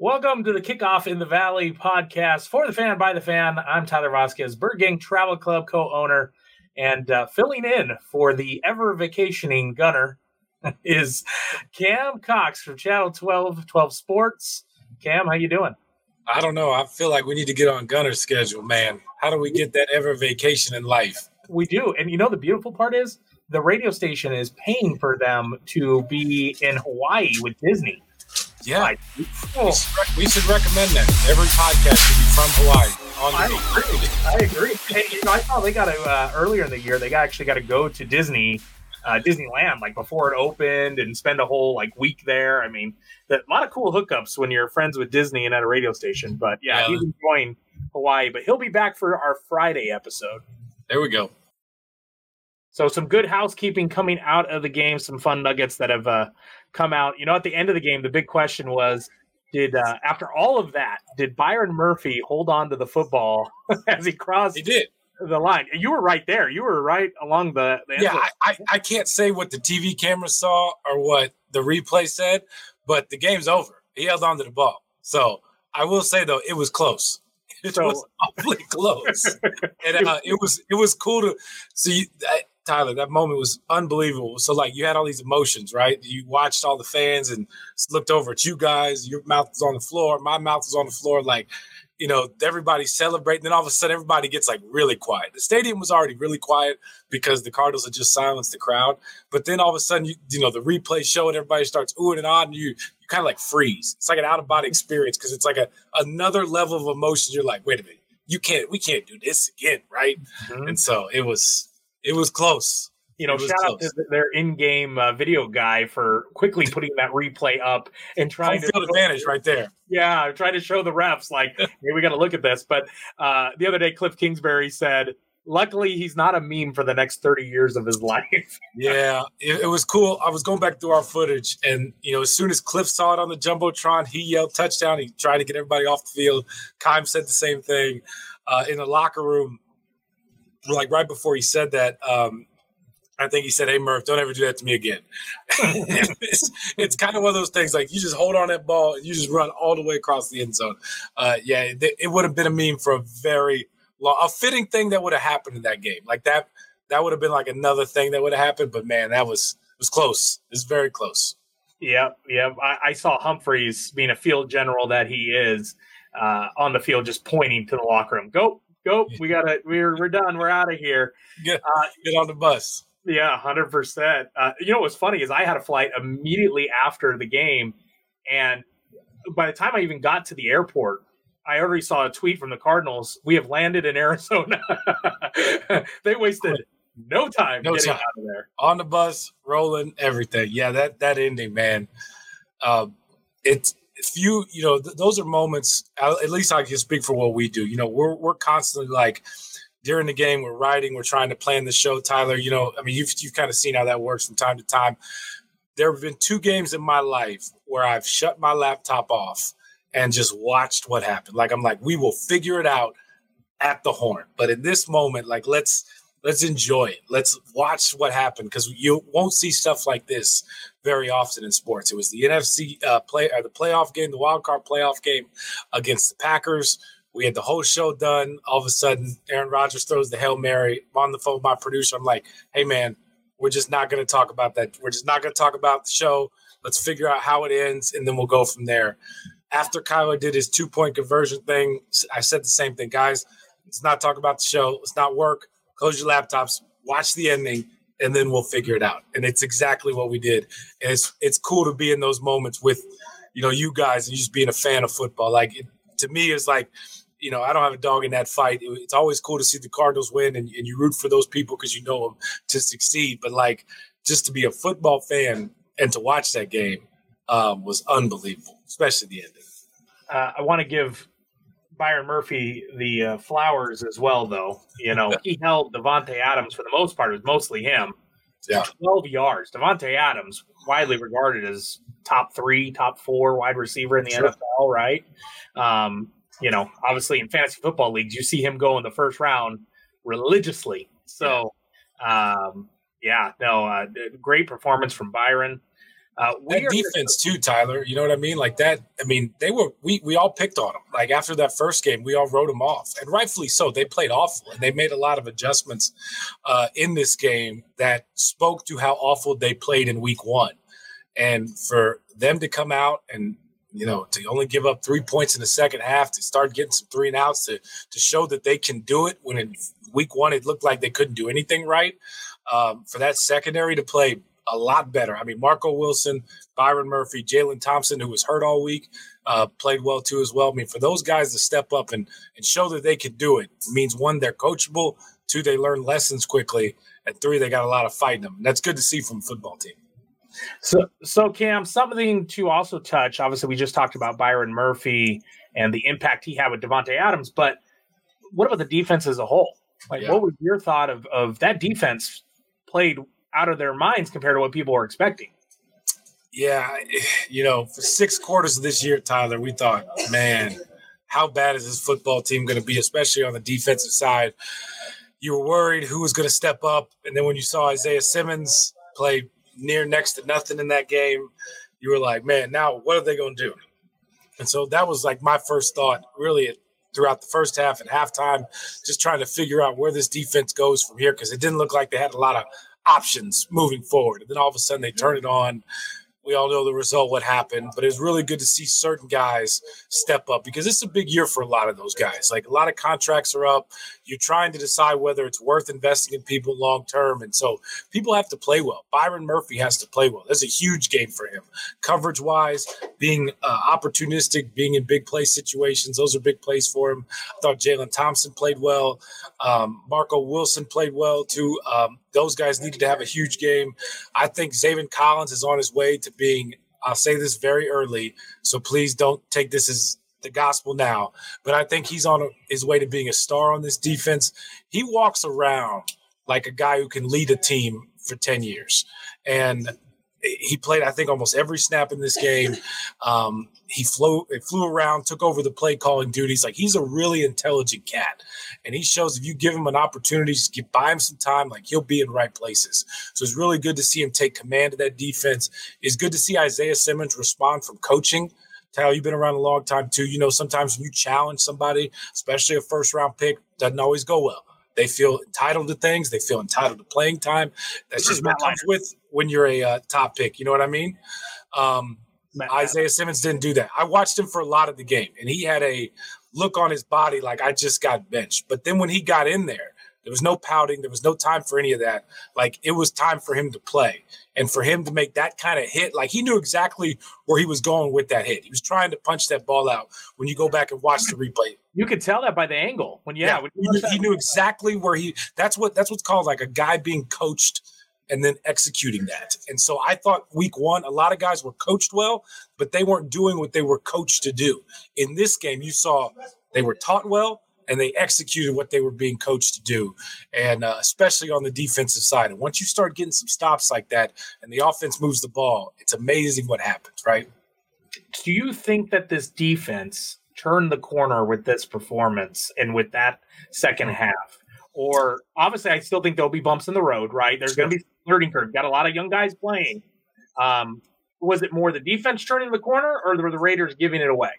Welcome to the Kickoff in the Valley podcast for the fan by the fan. I'm Tyler Vasquez, Bird Gang Travel Club co owner, and uh, filling in for the ever vacationing gunner is Cam Cox from Channel 12, 12 Sports. Cam, how you doing? I don't know. I feel like we need to get on Gunner's schedule, man. How do we get that ever vacation in life? We do. And you know, the beautiful part is the radio station is paying for them to be in Hawaii with Disney. Yeah, like, oh. we, should, recommend that. Every podcast should be from Hawaii. I agree. I agree. Hey, you know, I saw they got to uh, earlier in the year. They got, actually got to go to Disney, uh, Disneyland, like before it opened, and spend a whole like week there. I mean, a lot of cool hookups when you're friends with Disney and at a radio station. But yeah, yeah. he's enjoying Hawaii. But he'll be back for our Friday episode. There we go. So some good housekeeping coming out of the game, some fun nuggets that have uh, come out. You know, at the end of the game, the big question was, did uh, after all of that, did Byron Murphy hold on to the football as he crossed? He did the line. You were right there. You were right along the. the yeah, I, I, I can't say what the TV camera saw or what the replay said, but the game's over. He held on to the ball. So I will say though, it was close. It so, was awfully close, and uh, it was it was cool to see. Tyler, that moment was unbelievable. So like you had all these emotions, right? You watched all the fans and looked over at you guys. Your mouth was on the floor. My mouth was on the floor. Like, you know, everybody's celebrating. Then all of a sudden, everybody gets like really quiet. The stadium was already really quiet because the Cardinals had just silenced the crowd. But then all of a sudden, you, you know, the replay showed everybody starts oohing and on. And you you kind of like freeze. It's like an out of body experience because it's like a another level of emotion. You're like, wait a minute, you can't, we can't do this again, right? Mm-hmm. And so it was it was close. You know, shout close. out to their in-game uh, video guy for quickly putting that replay up and trying Home to field advantage right there. Yeah, trying to show the refs like, hey, we got to look at this. But uh, the other day, Cliff Kingsbury said, "Luckily, he's not a meme for the next thirty years of his life." yeah, it, it, was cool. I was going back through our footage, and you know, as soon as Cliff saw it on the jumbotron, he yelled touchdown. He tried to get everybody off the field. Kime said the same thing uh, in the locker room like right before he said that, um, I think he said, "Hey Murph, don't ever do that to me again." it's, it's, kind of one of those things like you just hold on that ball and you just run all the way across the end zone. Uh, yeah, it, it would have been a meme for a very long, a fitting thing that would have happened in that game. Like that, that would have been like another thing that would have happened. But man, that was was close. It's very close. Yep, yep. I, I, saw Humphries being a field general that he is uh, on the field, just pointing to the locker room. Go, go. We got to. We're we're done. We're out of here. Get, uh, get on the bus. Yeah, hundred uh, percent. You know what's funny is I had a flight immediately after the game, and by the time I even got to the airport, I already saw a tweet from the Cardinals. We have landed in Arizona. they wasted no time no getting time. out of there. On the bus, rolling, everything. Yeah, that that ending, man. Uh, it's you you know th- those are moments at least i can speak for what we do. You know we're, we're constantly like during the game we're writing we're trying to plan the show. Tyler you know i mean you've, you've kind of seen how that works from time to time. There have been two games in my life where i've shut my laptop off and just watched what happened. Like i'm like we will figure it out at the horn. But in this moment like let's let's enjoy it. Let's watch what happened because you won't see stuff like this very often in sports. It was the NFC uh, play or the playoff game, the wild card playoff game against the Packers. We had the whole show done. All of a sudden, Aaron Rodgers throws the hail mary. I'm on the phone with my producer. I'm like, "Hey, man, we're just not going to talk about that. We're just not going to talk about the show. Let's figure out how it ends, and then we'll go from there." After Kyler did his two point conversion thing, I said the same thing, guys. Let's not talk about the show. Let's not work close your laptops, watch the ending, and then we'll figure it out. And it's exactly what we did. And it's it's cool to be in those moments with, you know, you guys and just being a fan of football. Like it, to me, it's like, you know, I don't have a dog in that fight. It, it's always cool to see the Cardinals win and, and you root for those people because you know them to succeed. But like, just to be a football fan and to watch that game um, was unbelievable, especially the ending. Uh, I want to give Byron Murphy the uh, flowers as well, though. You know, he held Davante Adams for the most part. It was mostly him. Yeah. 12 yards. Davante Adams, widely regarded as top three, top four wide receiver in the sure. NFL, right? Um, you know, obviously in fantasy football leagues, you see him go in the first round religiously. So, um, yeah, no, uh, great performance from Byron. Uh, that defense too, Tyler. You know what I mean? Like that. I mean, they were we we all picked on them. Like after that first game, we all wrote them off, and rightfully so. They played awful, and they made a lot of adjustments uh, in this game that spoke to how awful they played in Week One, and for them to come out and you know to only give up three points in the second half to start getting some three and outs to to show that they can do it when in Week One it looked like they couldn't do anything right. Um, for that secondary to play a lot better. I mean, Marco Wilson, Byron Murphy, Jalen Thompson, who was hurt all week, uh, played well too as well. I mean, for those guys to step up and, and show that they can do it means one, they're coachable, two, they learn lessons quickly, and three, they got a lot of fight in them. And that's good to see from a football team. So, so Cam, something to also touch. Obviously, we just talked about Byron Murphy and the impact he had with Davante Adams, but what about the defense as a whole? Like, yeah. what was your thought of of that defense played out of their minds compared to what people were expecting. Yeah, you know, for six quarters of this year, Tyler, we thought, man, how bad is this football team going to be, especially on the defensive side? You were worried who was going to step up, and then when you saw Isaiah Simmons play near next to nothing in that game, you were like, man, now what are they going to do? And so that was like my first thought, really, throughout the first half and halftime, just trying to figure out where this defense goes from here because it didn't look like they had a lot of options moving forward. And then all of a sudden they turn it on we all know the result, what happened, but it's really good to see certain guys step up because it's a big year for a lot of those guys. Like a lot of contracts are up. You're trying to decide whether it's worth investing in people long term. And so people have to play well. Byron Murphy has to play well. That's a huge game for him. Coverage wise, being uh, opportunistic, being in big play situations, those are big plays for him. I thought Jalen Thompson played well. Um, Marco Wilson played well too. Um, those guys needed to have a huge game. I think Zaven Collins is on his way to being, I'll say this very early, so please don't take this as the gospel now, but I think he's on his way to being a star on this defense. He walks around like a guy who can lead a team for 10 years. And he played, I think, almost every snap in this game. Um, he flew, flew around, took over the play calling duties. Like he's a really intelligent cat, and he shows if you give him an opportunity, just give buy him some time, like he'll be in right places. So it's really good to see him take command of that defense. It's good to see Isaiah Simmons respond from coaching. Tal, you've been around a long time too. You know, sometimes when you challenge somebody, especially a first round pick, doesn't always go well. They feel entitled to things. They feel entitled to playing time. That's just what comes with when you're a uh, top pick. You know what I mean? Um, Isaiah Simmons didn't do that. I watched him for a lot of the game, and he had a look on his body like I just got benched. But then when he got in there, there was no pouting. There was no time for any of that. Like it was time for him to play and for him to make that kind of hit. Like he knew exactly where he was going with that hit. He was trying to punch that ball out. When you go back and watch the replay, you could tell that by the angle. When yeah, yeah when he, he knew exactly where he. That's what that's what's called like a guy being coached and then executing that. And so I thought week one, a lot of guys were coached well, but they weren't doing what they were coached to do. In this game, you saw they were taught well and they executed what they were being coached to do, and uh, especially on the defensive side. And once you start getting some stops like that, and the offense moves the ball, it's amazing what happens, right? Do you think that this defense turned the corner with this performance and with that second half? Or obviously, I still think there'll be bumps in the road, right? There's going to be learning curve. Got a lot of young guys playing. Um, was it more the defense turning the corner, or were the Raiders giving it away?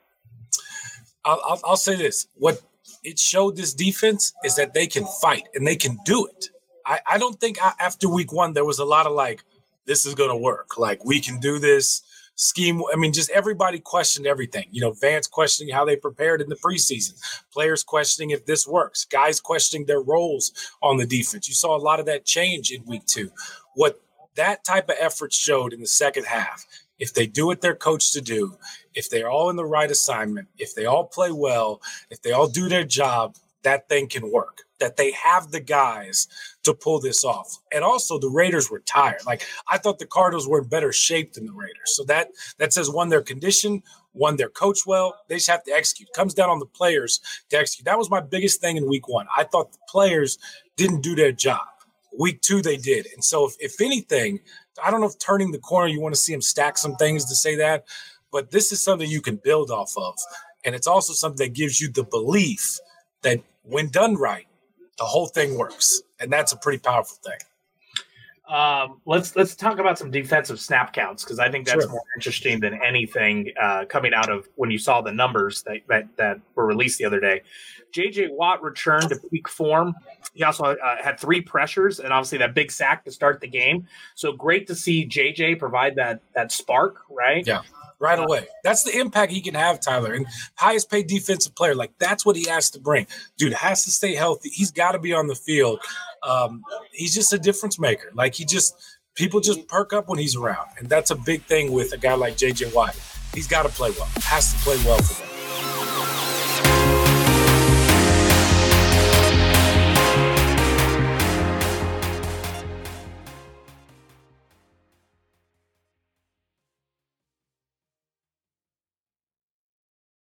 I'll, I'll, I'll say this: what it showed this defense is that they can fight and they can do it. I, I don't think after week one there was a lot of like, this is going to work. Like we can do this scheme. I mean, just everybody questioned everything. You know, Vance questioning how they prepared in the preseason, players questioning if this works, guys questioning their roles on the defense. You saw a lot of that change in week two. What that type of effort showed in the second half if they do what they're coached to do, if they're all in the right assignment, if they all play well, if they all do their job, that thing can work. That they have the guys to pull this off. And also the Raiders were tired. Like I thought the Cardinals were in better shape than the Raiders. So that that says one, their condition, one, their coach well. They just have to execute. Comes down on the players to execute. That was my biggest thing in week one. I thought the players didn't do their job. Week two, they did. And so if, if anything, I don't know if turning the corner, you want to see him stack some things to say that, but this is something you can build off of. And it's also something that gives you the belief that when done right, the whole thing works. And that's a pretty powerful thing. Um, let's let's talk about some defensive snap counts because I think that's sure. more interesting than anything uh, coming out of when you saw the numbers that, that that were released the other day. J.J. Watt returned to peak form. He also uh, had three pressures and obviously that big sack to start the game. So great to see J.J. provide that that spark, right? Yeah right away. That's the impact he can have, Tyler. And highest paid defensive player, like that's what he has to bring. Dude has to stay healthy. He's got to be on the field. Um, he's just a difference maker. Like he just people just perk up when he's around, and that's a big thing with a guy like JJ Watt. He's got to play well. Has to play well for them.